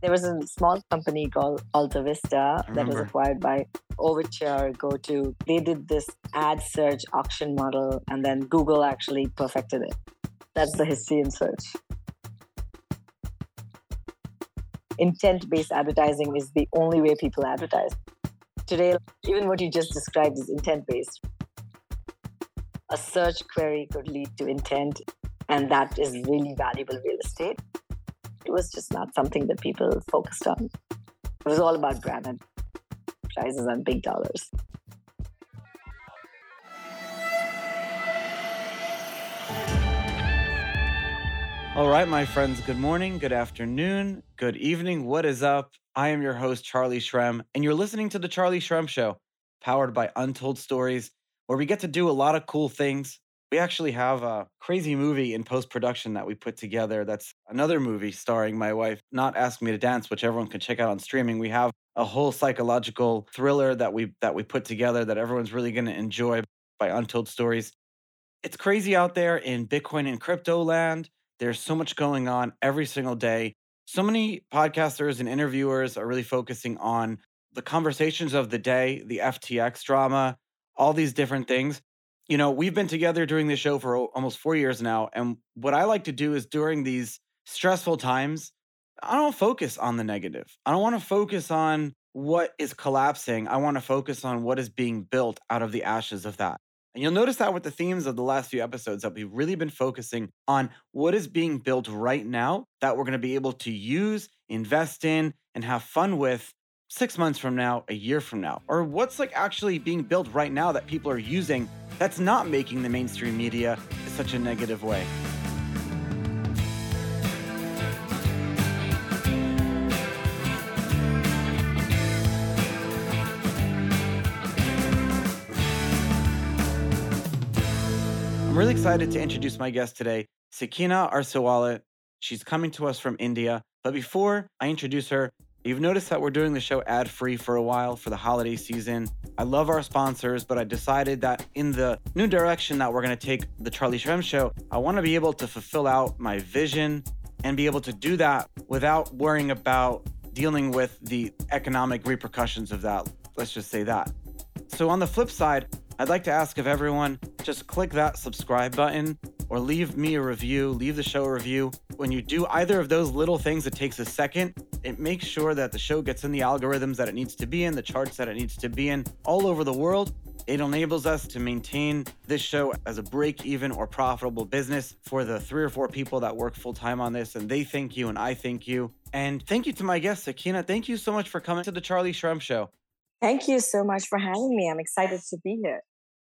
There was a small company called Alta Vista that was acquired by Overture, GoTo. They did this ad search auction model, and then Google actually perfected it. That's the history in search. Intent based advertising is the only way people advertise. Today, even what you just described is intent based. A search query could lead to intent, and that is really valuable real estate. It was just not something that people focused on. It was all about brand and prices and big dollars. All right, my friends, good morning, good afternoon, good evening. What is up? I am your host, Charlie Shrem, and you're listening to The Charlie Shrem Show, powered by Untold Stories, where we get to do a lot of cool things we actually have a crazy movie in post production that we put together. That's another movie starring my wife, Not Ask Me to Dance, which everyone can check out on streaming. We have a whole psychological thriller that we that we put together that everyone's really going to enjoy by Untold Stories. It's crazy out there in Bitcoin and crypto land. There's so much going on every single day. So many podcasters and interviewers are really focusing on the conversations of the day, the FTX drama, all these different things you know, we've been together doing this show for almost four years now. And what I like to do is during these stressful times, I don't focus on the negative. I don't want to focus on what is collapsing. I want to focus on what is being built out of the ashes of that. And you'll notice that with the themes of the last few episodes, that we've really been focusing on what is being built right now that we're going to be able to use, invest in, and have fun with six months from now, a year from now, or what's like actually being built right now that people are using that's not making the mainstream media such a negative way. I'm really excited to introduce my guest today, Sakina Arsiwala. She's coming to us from India. But before I introduce her, You've noticed that we're doing the show ad free for a while for the holiday season. I love our sponsors, but I decided that in the new direction that we're going to take the Charlie Shrem show, I want to be able to fulfill out my vision and be able to do that without worrying about dealing with the economic repercussions of that. Let's just say that. So, on the flip side, I'd like to ask of everyone just click that subscribe button or leave me a review, leave the show a review. When you do either of those little things, it takes a second. It makes sure that the show gets in the algorithms that it needs to be in, the charts that it needs to be in all over the world. It enables us to maintain this show as a break even or profitable business for the three or four people that work full time on this. And they thank you, and I thank you. And thank you to my guest, Sakina. Thank you so much for coming to the Charlie Shrem Show. Thank you so much for having me. I'm excited to be here.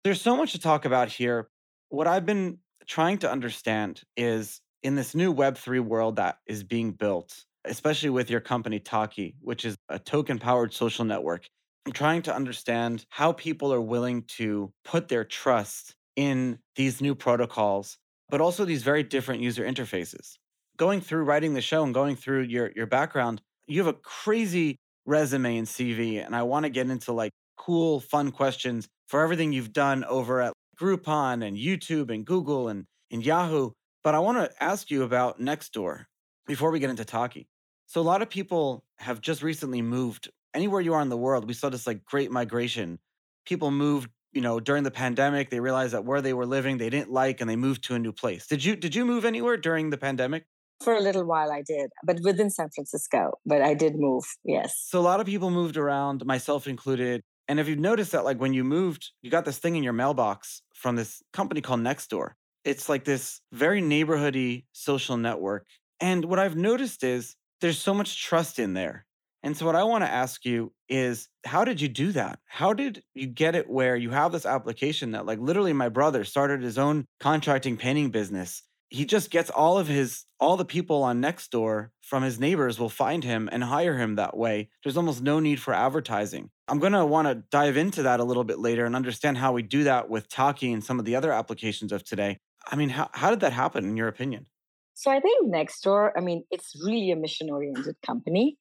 There's so much to talk about here. What I've been trying to understand is in this new Web3 world that is being built, especially with your company Taki, which is a token powered social network, I'm trying to understand how people are willing to put their trust in these new protocols, but also these very different user interfaces. Going through writing the show and going through your, your background, you have a crazy resume and CV. And I want to get into like cool, fun questions for everything you've done over at Groupon and YouTube and Google and, and Yahoo. But I want to ask you about Nextdoor before we get into Taki. So a lot of people have just recently moved anywhere you are in the world. We saw this like great migration. People moved, you know, during the pandemic. They realized that where they were living they didn't like, and they moved to a new place. Did you did you move anywhere during the pandemic? For a little while, I did, but within San Francisco. But I did move. Yes. So a lot of people moved around, myself included. And if you've noticed that, like when you moved, you got this thing in your mailbox from this company called Nextdoor. It's like this very neighborhoody social network. And what I've noticed is there's so much trust in there. And so, what I want to ask you is, how did you do that? How did you get it where you have this application that, like, literally, my brother started his own contracting painting business he just gets all of his all the people on Nextdoor from his neighbors will find him and hire him that way. There's almost no need for advertising. I'm going to want to dive into that a little bit later and understand how we do that with Taki and some of the other applications of today. I mean, how, how did that happen in your opinion? So I think Nextdoor, I mean, it's really a mission oriented company,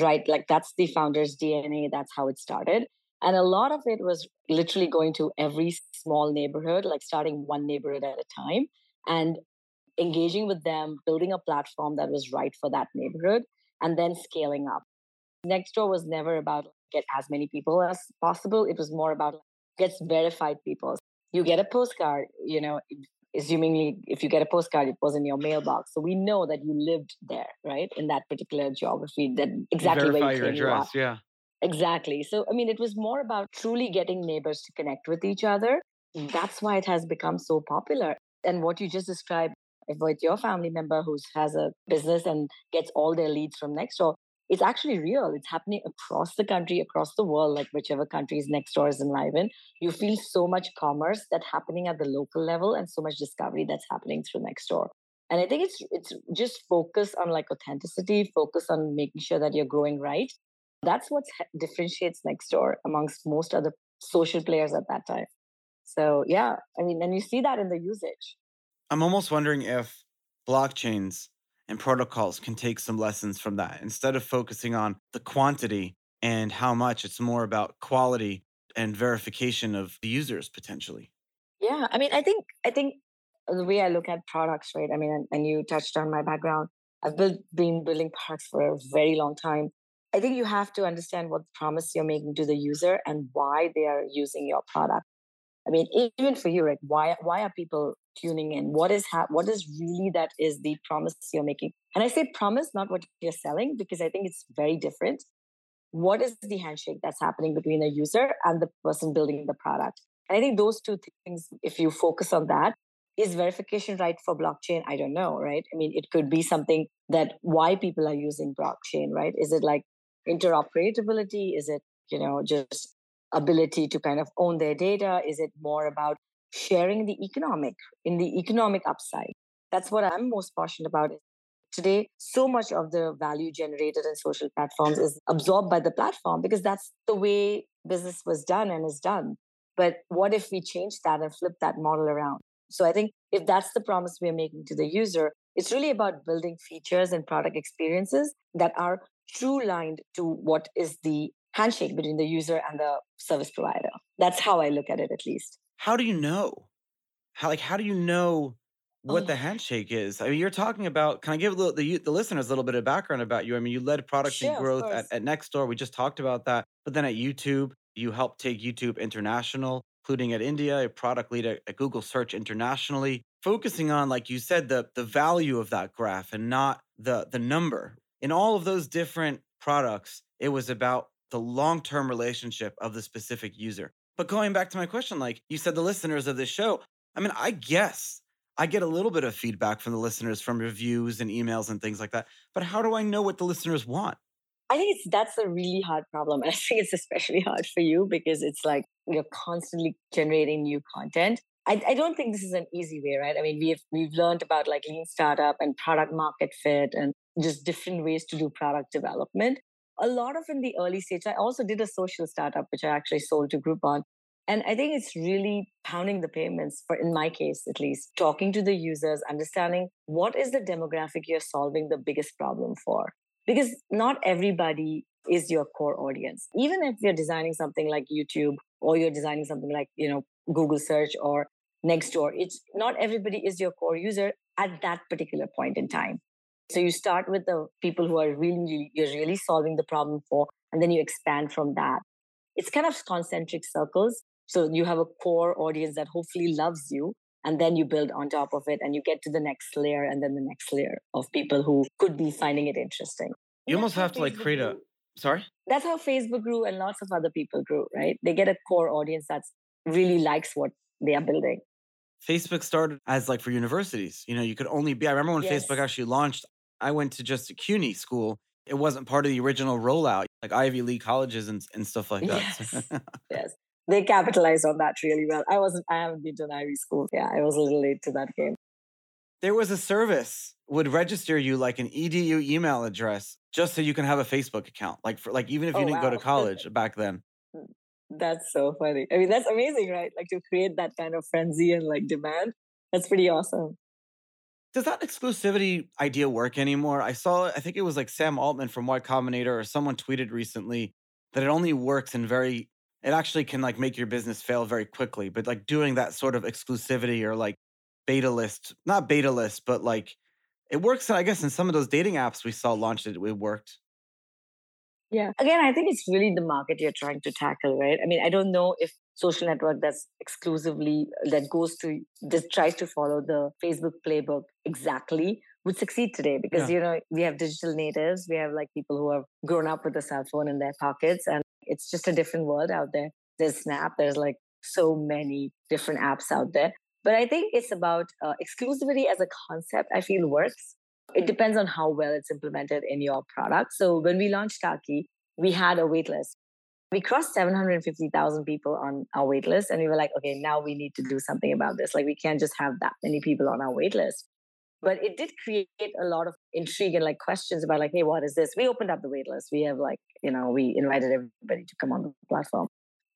right? Like that's the founder's DNA. That's how it started. And a lot of it was literally going to every small neighborhood, like starting one neighborhood at a time and engaging with them, building a platform that was right for that neighborhood, and then scaling up. Nextdoor was never about get as many people as possible. It was more about gets verified people. You get a postcard, you know, assumingly if you get a postcard, it was in your mailbox. So we know that you lived there, right? In that particular geography, that exactly Verify where you your came you address. Yeah. Exactly. So, I mean, it was more about truly getting neighbors to connect with each other. That's why it has become so popular. And what you just described, if it's your family member who has a business and gets all their leads from Nextdoor, it's actually real. It's happening across the country, across the world, like whichever countries Nextdoor is enlivened. You feel so much commerce that's happening at the local level and so much discovery that's happening through Nextdoor. And I think it's it's just focus on like authenticity, focus on making sure that you're growing right, that's what differentiates Nextdoor amongst most other social players at that time. So yeah, I mean, and you see that in the usage. I'm almost wondering if blockchains and protocols can take some lessons from that. Instead of focusing on the quantity and how much, it's more about quality and verification of the users potentially. Yeah, I mean, I think I think the way I look at products, right? I mean, and, you touched on my background. I've built, been building products for a very long time. I think you have to understand what promise you're making to the user and why they are using your product. I mean, even for you, right? Why why are people tuning in? What is ha- what is really that is the promise you're making? And I say promise, not what you're selling, because I think it's very different. What is the handshake that's happening between a user and the person building the product? And I think those two things, if you focus on that, is verification right for blockchain? I don't know, right? I mean, it could be something that why people are using blockchain, right? Is it like interoperability? Is it, you know, just ability to kind of own their data? Is it more about sharing the economic in the economic upside? That's what I'm most passionate about. Today, so much of the value generated in social platforms is absorbed by the platform because that's the way business was done and is done. But what if we change that and flip that model around? So I think if that's the promise we're making to the user, it's really about building features and product experiences that are true lined to what is the handshake between the user and the service provider. That's how I look at it, at least. How do you know? How like how do you know what oh. the handshake is? I mean, you're talking about. Can I give little, the the listeners a little bit of background about you? I mean, you led product sure, and growth at, at Nextdoor. We just talked about that. But then at YouTube, you helped take YouTube international, including at India, a product lead at, at Google Search internationally, focusing on, like you said, the the value of that graph and not the the number, in all of those different products, it was about the long term relationship of the specific user. But going back to my question, like you said, the listeners of this show, I mean, I guess I get a little bit of feedback from the listeners from reviews and emails and things like that. But how do I know what the listeners want? I think it's that's a really hard problem. And I think it's especially hard for you because it's like you're constantly generating new content. I, I don't think this is an easy way, right? I mean, we've we've learned about like lean startup and product market fit and just different ways to do product development. A lot of in the early stage, I also did a social startup, which I actually sold to Groupon. And I think it's really pounding the payments for, in my case at least, talking to the users, understanding what is the demographic you're solving the biggest problem for. Because not everybody is your core audience. Even if you're designing something like YouTube or you're designing something like, you know, Google search or Nextdoor, it's not everybody is your core user at that particular point in time. So you start with the people who are really, you're really solving the problem for, and then you expand from that. It's kind of concentric circles. So you have a core audience that hopefully loves you, and then you build on top of it, and you get to the next layer, and then the next layer of people who could be finding it interesting. You almost have to like create a. Sorry. That's how Facebook grew, and lots of other people grew. Right? They get a core audience that's really likes what they are building. Facebook started as like for universities. You know, you could only be. I remember when yes. Facebook actually launched. I went to just a CUNY school. It wasn't part of the original rollout, like Ivy League colleges and, and stuff like that. Yes. yes. They capitalized on that really well. I wasn't, I haven't been to an Ivy school. Yeah, I was a little late to that game. There was a service would register you like an edu email address just so you can have a Facebook account. Like for like even if you oh, didn't wow. go to college back then. Mm, that's so funny. I mean, that's amazing, right? Like to create that kind of frenzy and like demand. That's pretty awesome. Does that exclusivity idea work anymore? I saw, I think it was like Sam Altman from Y Combinator or someone tweeted recently that it only works in very, it actually can like make your business fail very quickly. But like doing that sort of exclusivity or like beta list, not beta list, but like It works, I guess, in some of those dating apps we saw launched. It, it worked. Yeah. Again, I think it's really the market you're trying to tackle, right? I mean, I don't know if social network that's exclusively that goes to just tries to follow the Facebook playbook exactly would succeed today because yeah. you know we have digital natives, we have like people who have grown up with a cell phone in their pockets, and it's just a different world out there. There's Snap, there's like so many different apps out there. But I think it's about uh, exclusivity as a concept. I feel works it depends on how well it's implemented in your product. So when we launched Taki, we had a waitlist. We crossed 750,000 people on our waitlist, and we were like, okay, now we need to do something about this. Like, we can't just have that many people on our waitlist. But it did create a lot of intrigue and like questions about like, hey, what is this? We opened up the waitlist. We have like, you know, we invited everybody to come on the platform.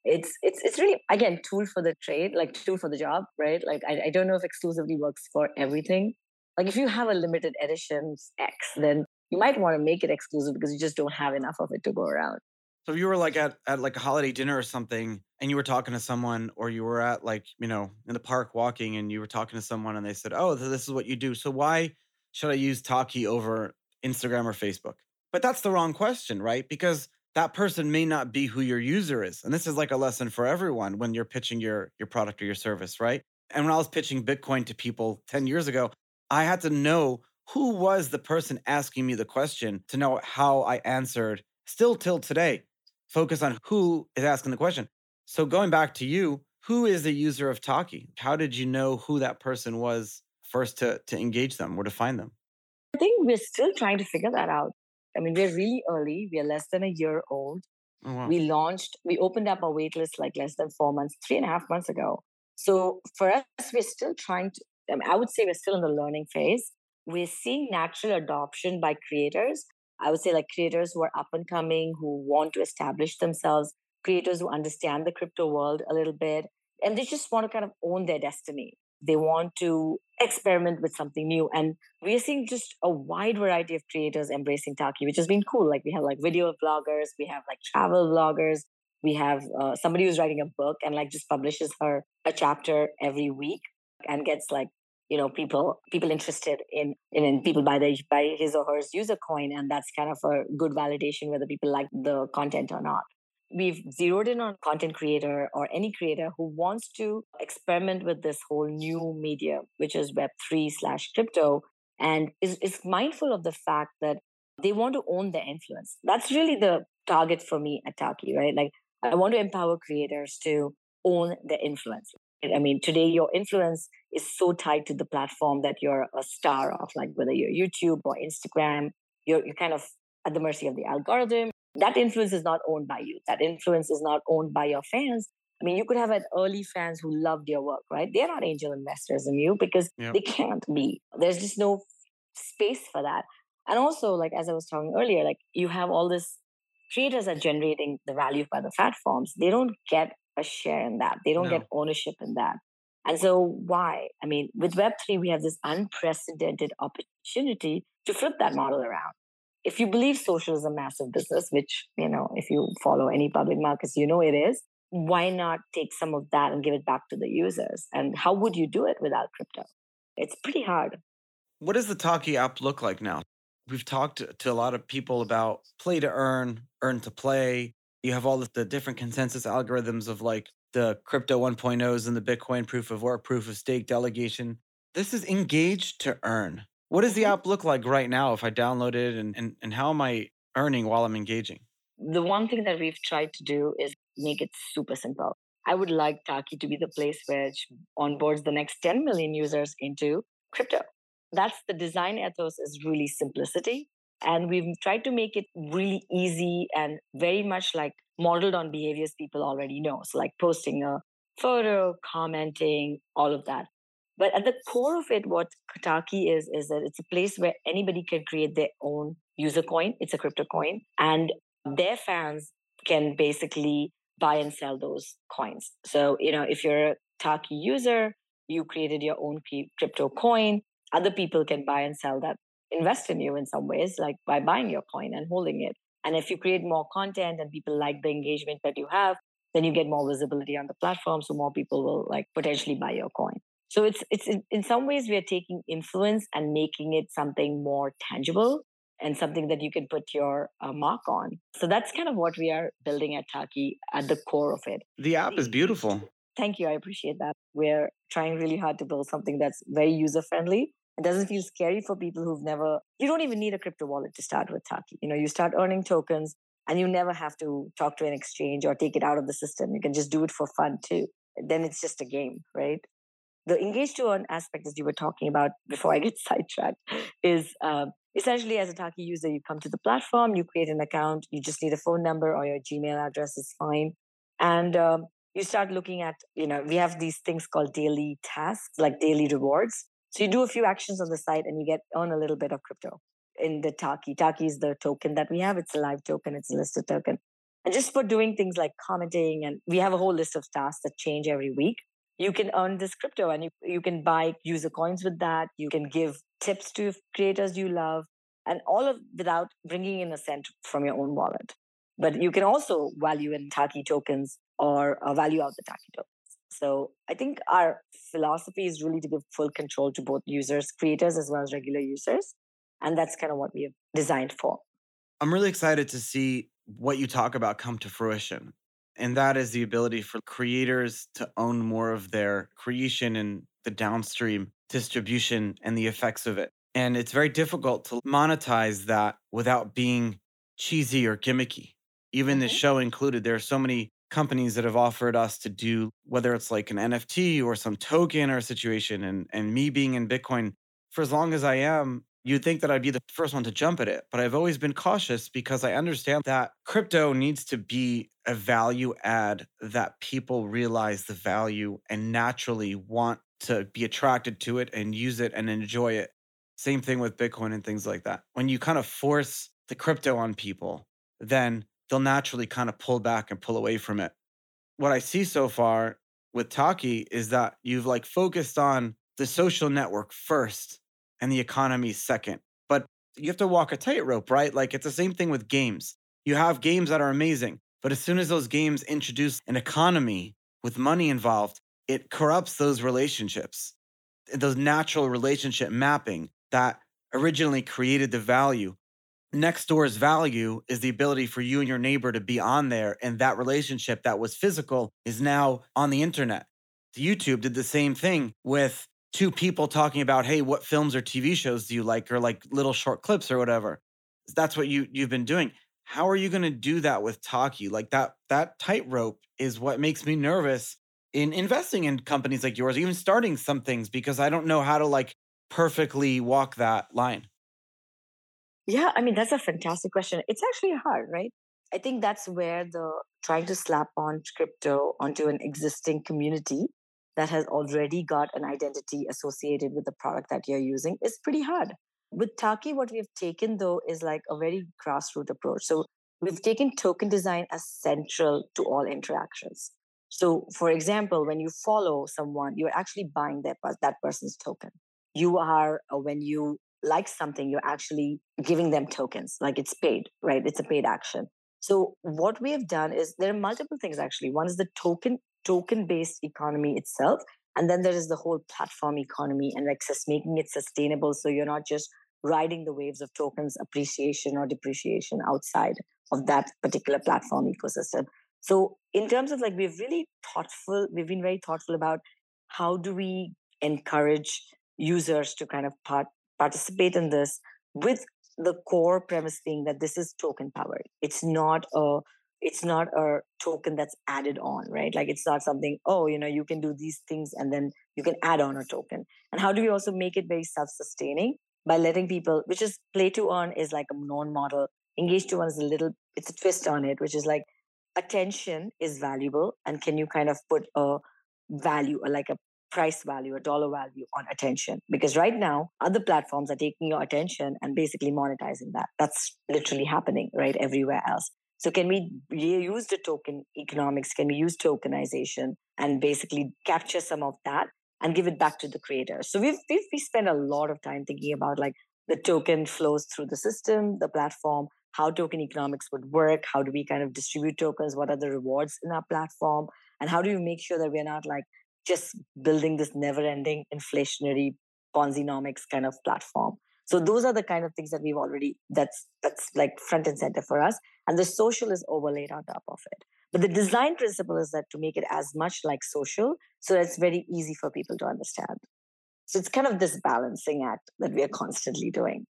It's it's it's really again tool for the trade, like tool for the job, right? Like I, I don't know if exclusively works for everything, like if you have a limited edition X, then you might want to make it exclusive because you just don't have enough of it to go around. So if you were like at, at like a holiday dinner or something and you were talking to someone or you were at like, you know, in the park walking and you were talking to someone and they said, Oh, this is what you do. So why should I use Taki over Instagram or Facebook? But that's the wrong question, right? Because that person may not be who your user is. And this is like a lesson for everyone when you're pitching your your product or your service, right? And when I was pitching Bitcoin to people 10 years ago, I had to know who was the person asking me the question to know how I answered still till today. Focus on who is asking the question. So going back to you, who is the user of Taki? How did you know who that person was first to, to engage them or to find them? I think we're still trying to figure that out. I mean, we're really early. We're less than a year old. Oh, wow. We launched, we opened up our waitlist like less than four months, three and a half months ago. So for us, we're still trying to I, mean, I would say we're still in the learning phase. We're seeing natural adoption by creators. I would say like creators who are up and coming, who want to establish themselves, creators who understand the crypto world a little bit, and they just want to kind of own their destiny. They want to experiment with something new. And we're seeing just a wide variety of creators embracing Taki, which has been cool. Like we have like video vloggers, we have like travel vloggers, we have uh, somebody who's writing a book and like just publishes her a chapter every week and gets like you know people people interested in in, people buy the buy his or her user coin and that's kind of a good validation whether people like the content or not. We've zeroed in on content creator or any creator who wants to experiment with this whole new media which is web3 slash crypto and is, is mindful of the fact that they want to own their influence. That's really the target for me at taki right? Like i want to empower creators to own their influence I mean, today your influence is so tied to the platform that you're a star of, like whether you're YouTube or Instagram, you're, you're kind of at the mercy of the algorithm. That influence is not owned by you. That influence is not owned by your fans. I mean, you could have had early fans who loved your work, right? They're not angel investors in you because yep. they can't be. There's just no space for that. And also, like as I was talking earlier, like you have all this creators are generating the value by the platforms. They don't get a share in that. They don't no. get ownership in that. And so, why? I mean, with Web3, we have this unprecedented opportunity to flip that model around. If you believe social is a massive business, which, you know, if you follow any public markets, you know it is, why not take some of that and give it back to the users? And how would you do it without crypto? It's pretty hard. What does the Taki app look like now? We've talked to a lot of people about play to earn, earn to play, you have all the, the different consensus algorithms of like the crypto 1.0s and the Bitcoin proof of work, proof of stake delegation. This is engaged to earn. What does the mm-hmm. app look like right now if I download it and, and, and how am I earning while I'm engaging? The one thing that we've tried to do is make it super simple. I would like Taki to be the place where it onboards the next 10 million users into crypto. That's the design ethos is really simplicity. And we've tried to make it really easy and very much like modeled on behaviors people already know. So, like posting a photo, commenting, all of that. But at the core of it, what Taki is, is that it's a place where anybody can create their own user coin. It's a crypto coin. And their fans can basically buy and sell those coins. So, you know, if you're a Taki user, you created your own crypto coin, other people can buy and sell that invest in you in some ways, like by buying your coin and holding it. And if you create more content and people like the engagement that you have, then you get more visibility on the platform. So more people will like potentially buy your coin. So it's it's in, some ways we are taking influence and making it something more tangible and something that you can put your uh, mark on. So that's kind of what we are building at Taki at the core of it. The app is beautiful. Thank you. I appreciate that. We're trying really hard to build something that's very user friendly. It doesn't feel scary for people who've never, you don't even need a crypto wallet to start with Taki. You know, you start earning tokens and you never have to talk to an exchange or take it out of the system. You can just do it for fun too. Then it's just a game, right? The engage to earn aspect, as you were talking about before I get sidetracked, is uh, essentially as a Taki user, you come to the platform, you create an account, you just need a phone number or your Gmail address is fine. And um, you start looking at, you know, we have these things called daily tasks, like daily rewards. So you do a few actions on the site and you get earn a little bit of crypto in the Taki. Taki is the token that we have. It's a live token, it's a listed token. And just for doing things like commenting, and we have a whole list of tasks that change every week. You can earn this crypto and you, you can buy user coins with that. You can give tips to creators you love, and all of without bringing in a cent from your own wallet. But you can also value in Taki tokens or uh, value out the Taki tokens. So I think our philosophy is really to give full control to both users, creators, as well as regular users. And that's kind of what we have designed for. I'm really excited to see what you talk about come to fruition. And that is the ability for creators to own more of their creation and the downstream distribution and the effects of it. And it's very difficult to monetize that without being cheesy or gimmicky. Even the mm-hmm. show included, there are so many companies that have offered us to do whether it's like an NFT or some token or situation and and me being in Bitcoin for as long as I am you'd think that I'd be the first one to jump at it but I've always been cautious because I understand that crypto needs to be a value add that people realize the value and naturally want to be attracted to it and use it and enjoy it. Same thing with Bitcoin and things like that. When you kind of force the crypto on people then they'll naturally kind of pull back and pull away from it. What I see so far with Taki is that you've like focused on the social network first and the economy second. But you have to walk a tightrope, right? Like it's the same thing with games. You have games that are amazing, but as soon as those games introduce an economy with money involved, it corrupts those relationships, those natural relationship mapping that originally created the value Nextdoor's value is the ability for you and your neighbor to be on there. And that relationship that was physical is now on the internet. YouTube did the same thing with two people talking about, hey, what films or TV shows do you like? Or like little short clips or whatever. That's what you you've been doing. How are you going to do that with Taki? Like that that tightrope is what makes me nervous in investing in companies like yours, even starting some things because I don't know how to like perfectly walk that line. Yeah, I mean, that's a fantastic question. It's actually hard, right? I think that's where the trying to slap on crypto onto an existing community that has already got an identity associated with the product that you're using is pretty hard. With Taki, what we've taken though is like a very grassroots approach. So we've taken token design as central to all interactions. So, for example, when you follow someone, you're actually buying that, that person's token. You are, uh, when you like something, you're actually giving them tokens, like it's paid, right? It's a paid action. So what we have done is there are multiple things actually. One is the token token based economy itself, and then there is the whole platform economy and access making it sustainable. So you're not just riding the waves of tokens appreciation or depreciation outside of that particular platform ecosystem. So in terms of like we've really thoughtful, we've been very thoughtful about how do we encourage users to kind of part participate in this with the core premise being that this is token powered. It's not a it's not a token that's added on, right? Like it's not something, oh, you know, you can do these things and then you can add on a token. And how do we also make it very self-sustaining by letting people, which is play to earn is like a known model. Engage to earn is a little, it's a twist on it, which is like attention is valuable. And can you kind of put a value or like a price value or dollar value on attention because right now other platforms are taking your attention and basically monetizing that. That's literally happening right everywhere else. So can we use the token economics? Can we use tokenization and basically capture some of that and give it back to the creators so we've, we've we spent a lot of time thinking about like the token flows through the system the platform how token economics would work how do we kind of distribute tokens what are the rewards in our platform and how do we make sure that we're not like just building this never-ending inflationary Ponzi-nomics kind of platform. So those are the kind of things that we've already that's that's like front and center for us. And the social is overlaid on top of it. But the design principle is that to make it as much like social, so that it's very easy for people to understand. So it's kind of this balancing act that we are constantly doing.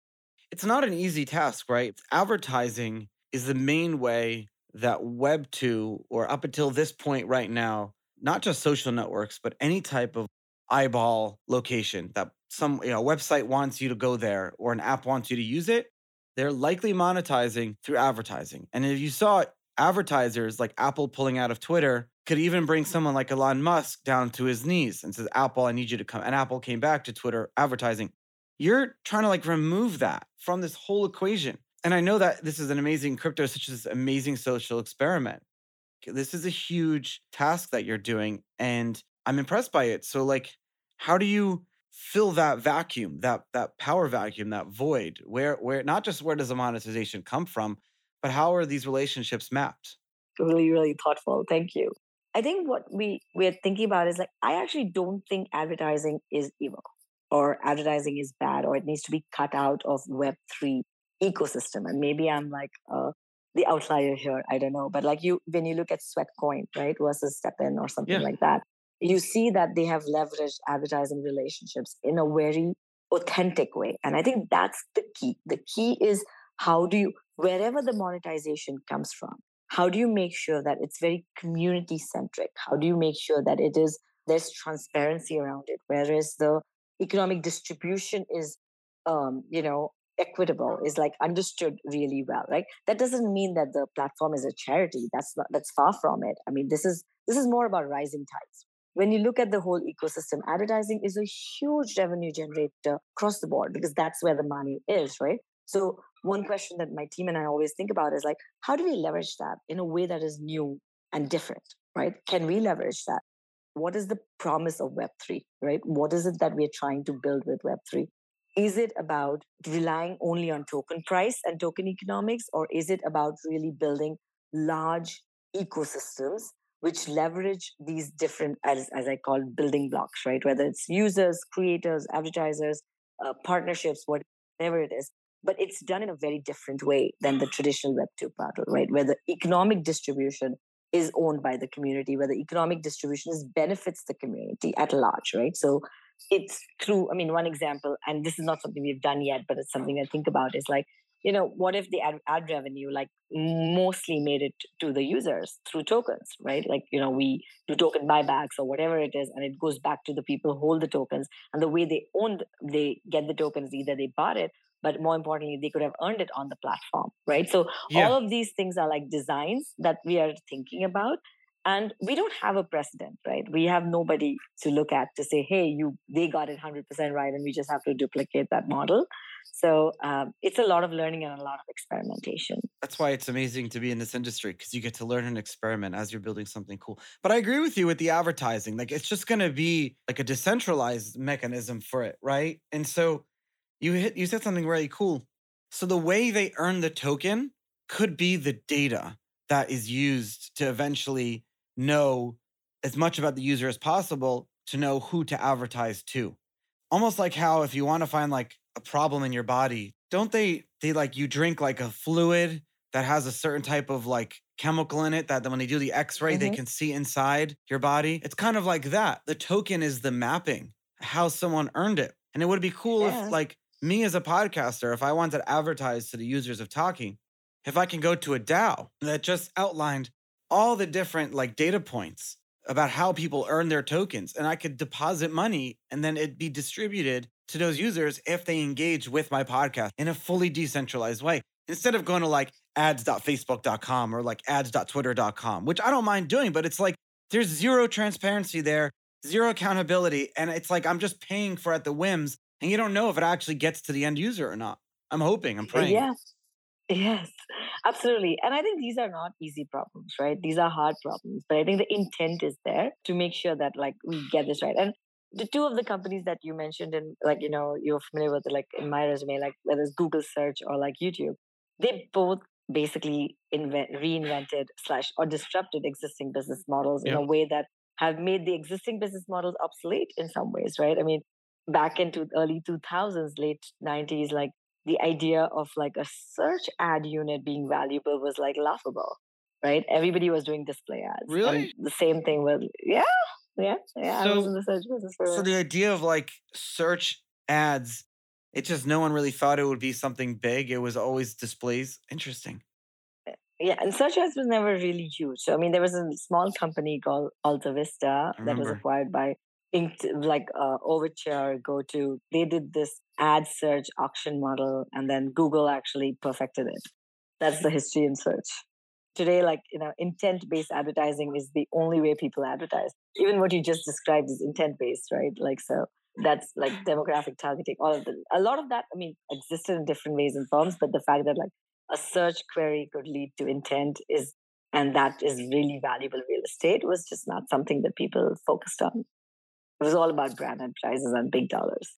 It's not an easy task, right? Advertising is the main way that Web2, or up until this point right now, not just social networks, but any type of eyeball location that some you know, website wants you to go there or an app wants you to use it, they're likely monetizing through advertising. And if you saw advertisers like Apple pulling out of Twitter, could even bring someone like Elon Musk down to his knees and says, Apple, I need you to come. And Apple came back to Twitter advertising. You're trying to like remove that from this whole equation. And I know that this is an amazing crypto, such as amazing social experiment. This is a huge task that you're doing. And I'm impressed by it. So, like, how do you fill that vacuum, that that power vacuum, that void? Where where not just where does the monetization come from, but how are these relationships mapped? Really, really thoughtful. Thank you. I think what we we're thinking about is like I actually don't think advertising is evil or advertising is bad or it needs to be cut out of Web three ecosystem. And maybe I'm like uh, the outlier here. I don't know, but like you, when you look at Sweatcoin, right, versus STEPN or something yeah. like that, you see that they have leveraged advertising relationships in a very authentic way. And I think that's the key. The key is how do you wherever the monetization comes from how do you make sure that it's very community centric how do you make sure that it is there's transparency around it whereas the economic distribution is um, you know equitable is like understood really well right that doesn't mean that the platform is a charity that's not that's far from it i mean this is this is more about rising tides when you look at the whole ecosystem advertising is a huge revenue generator across the board because that's where the money is right so one question that my team and I always think about is like, how do we leverage that in a way that is new and different, right? Can we leverage that? What is the promise of Web3, right? What is it that we're trying to build with Web3? Is it about relying only on token price and token economics, or is it about really building large ecosystems which leverage these different, as, as I call building blocks, right? Whether it's users, creators, advertisers, uh, partnerships, whatever it is, but it's done in a very different way than the traditional Web2 model, right? Where the economic distribution is owned by the community, where the economic distribution is benefits the community at large, right? So it's through, I mean, one example, and this is not something we've done yet, but it's something I think about is like, you know, what if the ad, ad revenue like mostly made it to the users through tokens, right? Like, you know, we do token buybacks or whatever it is, and it goes back to the people who hold the tokens. And the way they own, they get the tokens, either they bought it but more importantly they could have earned it on the platform right so yeah. all of these things are like designs that we are thinking about and we don't have a precedent right? We have nobody to look at to say hey you they got it 100% right and we just have to duplicate that model. So um, it's a lot of learning and a lot of experimentation. That's why it's amazing to be in this industry because you get to learn and experiment as you're building something cool. But i agree with you with the advertising like it's just going to be like a decentralized mechanism for it right? And so you hit you said something really cool. So the way they earn the token could be the data that is used to eventually know as much about the user as possible to know who to advertise to. Almost like how if you want to find like a problem in your body, don't they they like you drink like a fluid that has a certain type of like chemical in it that when they do the x-ray mm-hmm. they can see inside your body. It's kind of like that. The token is the mapping, how someone earned it. And it would be cool yeah. if like me as a podcaster, if I wanted to advertise to the users of Talking, if I can go to a DAO that just outlined all the different like data points about how people earn their tokens and I could deposit money and then it'd be distributed to those users if they engage with my podcast in a fully decentralized way. Instead of going to like ads.facebook.com or like ads.twitter.com, which I don't mind doing, but it's like there's zero transparency there, zero accountability. And it's like I'm just paying for at the whims and you don't know if it actually gets to the end user or not. I'm hoping, I'm praying. Yes. Yes, absolutely. And I think these are not easy problems, right? These are hard problems, but I think the intent is there to make sure that like we get this right. And the two of the companies that you mentioned and like, you know, you're familiar with like in my resume, like whether it's Google search or like YouTube, they both basically invent reinvented slash or disrupted existing business models in a way that have made the existing business models obsolete in some ways, right? I mean, back into early 2000s, late 90s, like the idea of like a search ad unit being valuable was like laughable, right? Everybody was doing display ads. Really? And the same thing with, yeah, yeah, yeah. I was in So, the search business for so the idea of like search ads, it just no one really thought it would be something big. It was always displays. Interesting. Eh, yeah, and search ads was never really huge. So I mean, there was a small company called Alta Vista that was acquired by like uh, Overture, GoTo. They did this ad search auction model, and then Google actually perfected it. That's the history in search. Today, like you know, intent-based advertising is the only way people advertise. Even what you just described is intent-based, right? Like so. That's like demographic targeting. All of the, a lot of that. I mean, existed in different ways and forms, but the fact that like a search query could lead to intent is and that is really valuable real estate was just not something that people focused on it was all about brand advertisers and big dollars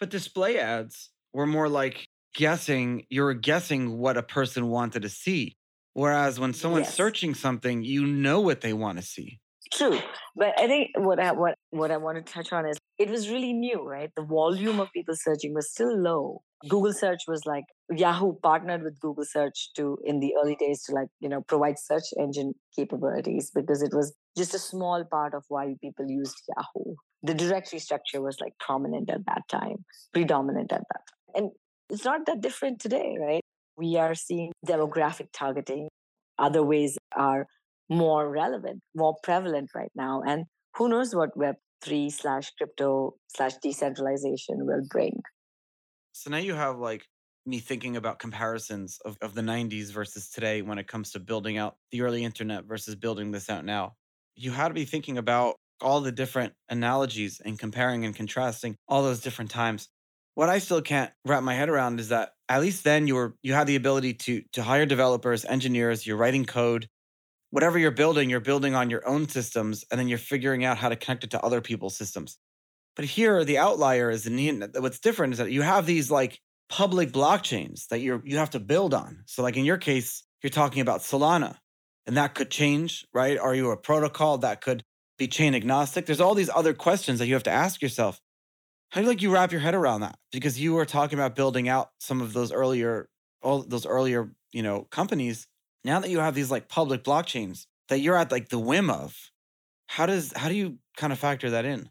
But display ads were more like guessing, you were guessing what a person wanted to see. Whereas when someone's yes searching something, you know what they want to see. true but i think what I, what what i want to touch on is it was really new right the volume of people searching was still low google search was like yahoo partnered with google search to in the early days to like you know provide search engine capabilities because it was just a small part of why people used yahoo. The directory structure was like prominent at that time predominant at that time. And it's not that different today right? We are seeing demographic targeting. Other ways are more relevant more prevalent right now and who knows what web 3 slash crypto slash decentralization will bring. So now you have like me thinking about comparisons of, of the 90s versus today when it comes to building out the early internet versus building this out now. You had to be thinking about all the different analogies and comparing and contrasting all those different times. What I still can't wrap my head around is that at least then you were you had the ability to to hire developers, engineers, you're writing code, whatever you're building, you're building on your own systems, and then you're figuring out how to connect it to other people's systems. But here, the outlier is and what's different is that you have these like public blockchains that you're you have to build on. So, like in your case, you're talking about Solana, and that could change, right? Are you a protocol that could be chain agnostic? There's all these other questions that you have to ask yourself. How do you like you wrap your head around that? Because you were talking about building out some of those earlier, all those earlier, you know, companies. Now that you have these like public blockchains that you're at like the whim of, how does how do you kind of factor that in?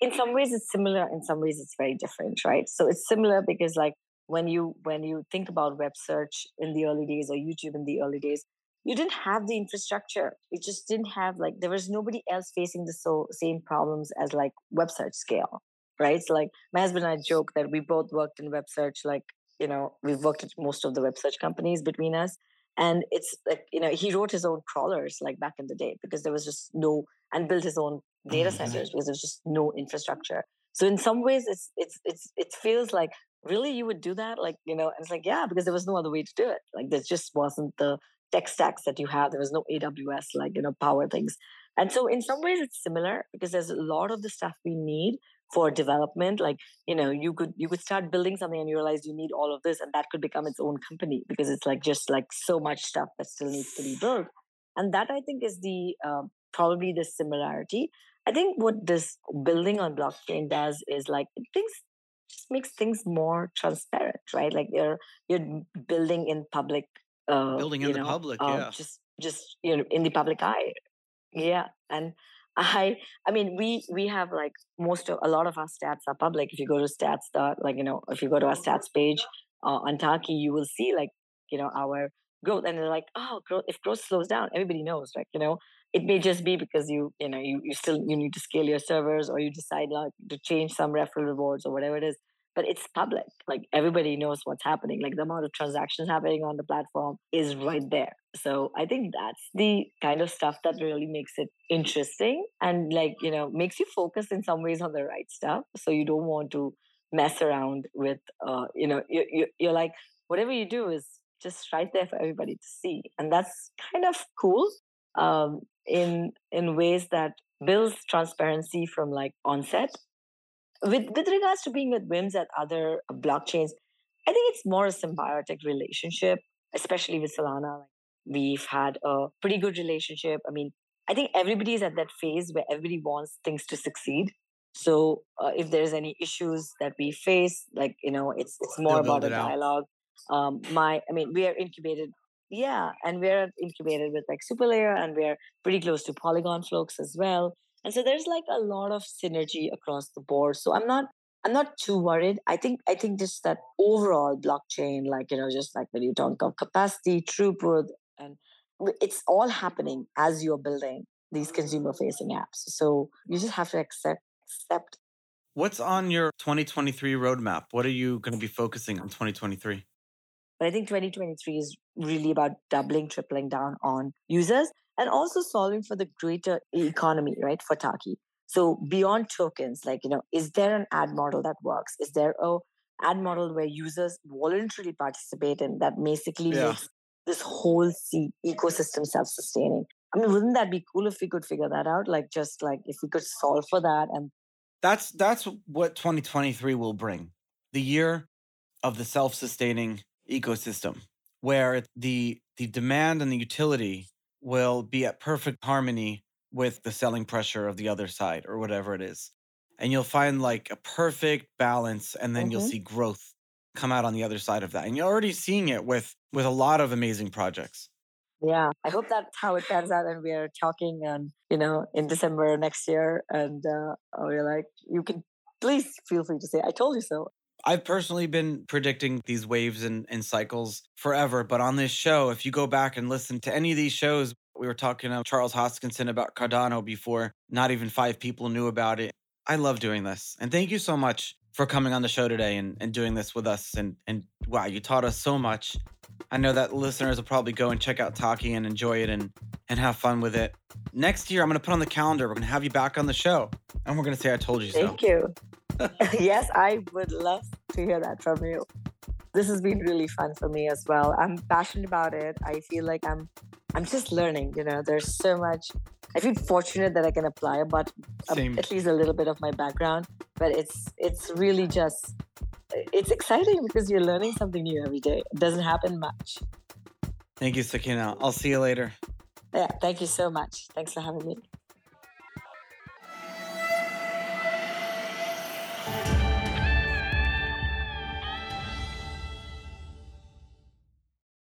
in some ways it's similar in some ways it's very different right so it's similar because like when you when you think about web search in the early days or youtube in the early days you didn't have the infrastructure you just didn't have like there was nobody else facing the so same problems as like web search scale right? So like my husband and i joke that we both worked in web search like you know we've worked at most of the web search companies between us and it's like you know he wrote his own crawlers like back in the day because there was just no and built his own data god. centers because there's just no infrastructure. So in some ways it's it's it's it feels like really you would do that? Like you know and it's like yeah because there was no other way to do it. Like there just wasn't the tech stacks that you have there was no aws like you know power things. And so in some ways it's similar because there's a lot of the stuff we need for development like you know you could you could start building something and you realize you need all of this and that could become its own company because it's like just like so much stuff that still needs to be built. And that i think is the um, probably the similarity. I think what this building on blockchain does is like it things just makes things more transparent right? Like you're you're building in public uh Building in the know public, uh, yeah. just just you know in the public eye. Yeah and i i mean we we have like most of a lot of our stats are public. If you go to stats dot like you know if you go to our stats page uh, on taki you will see like you know our growth and they're like oh growth if growth slows down everybody knows like you know? It may just be because you you know you, you still you need to scale your servers or you decide like to change some referral rewards or whatever it is but it's public like everybody knows what's happening like the amount of transactions happening on the platform is right there. So i think that's the kind of stuff that really makes it interesting and like you know makes you focus in some ways on the right stuff so you don't want to mess around with uh you know you, you, you're like whatever you do is just right there for everybody to see. And that's kind of cool um in in ways that builds transparency from like onset with with regards to being with whims at other blockchains i think it's more a symbiotic relationship especially with solana like we've had a pretty good relationship i mean I think everybody is at that phase where everybody wants things to succeed. So uh, if there's any issues that we face, like you know, it's it's more about a dialogue. Um, my, I mean, we are incubated, yeah, and we're incubated with like SuperLayer, and we're pretty close to Polygon folks as well. And so there's like a lot of synergy across the board. So I'm not I'm not too worried. I think I think just that overall blockchain, like you know, just like when you talk of capacity, throughput, and it's all happening as you're building these consumer facing apps. So you just have to accept accept. What's on your 2023 roadmap? What are you going to be focusing on 2023? But I think 2023 is really about doubling, tripling down on users and also solving for the greater economy, right? For Taki. So beyond tokens, like, you know, is there an ad model that works? Is there a ad model where users voluntarily participate in that basically yeah. makes this whole C- ecosystem self-sustaining? I mean, wouldn't that be cool if we could figure that out? Like just like if we could solve for that and that's that's what 2023 will bring. The year of the self-sustaining ecosystem where the the demand and the utility will be at perfect harmony with the selling pressure of the other side or whatever it is. And you'll find like a perfect balance and then mm-hmm. you'll see growth come out on the other side of that. And you're already seeing it with with a lot of amazing projects. Yeah, I hope that's how it pans out, and we are talking, and you know, in December next year, and uh, we're like, you can please feel free to say, "I told you so." I've personally been predicting these waves and, and cycles forever, but on this show, if you go back and listen to any of these shows, we were talking to Charles Hoskinson about Cardano before not even five people knew about it. I love doing this. And thank you so much for coming on the show today and, and doing this with us. And, and wow, you taught us so much. I know that listeners will probably go and check out Taki and enjoy it and, and have fun with it. Next year, I'm going to put on the calendar. We're going to have you back on the show and we're going to say, I told you Thank so. Thank you. yes, I would love to hear that from you this has been really fun for me as well. I'm passionate about it. I feel like I'm I'm just learning, you know, there's so much I feel fortunate that I can apply but at least a little bit of my background, but it's it's really just it's exciting because you're learning something new every day. It doesn't happen much. Thank you, Sakina. I'll see you later. Yeah, thank you so much. Thanks for having me.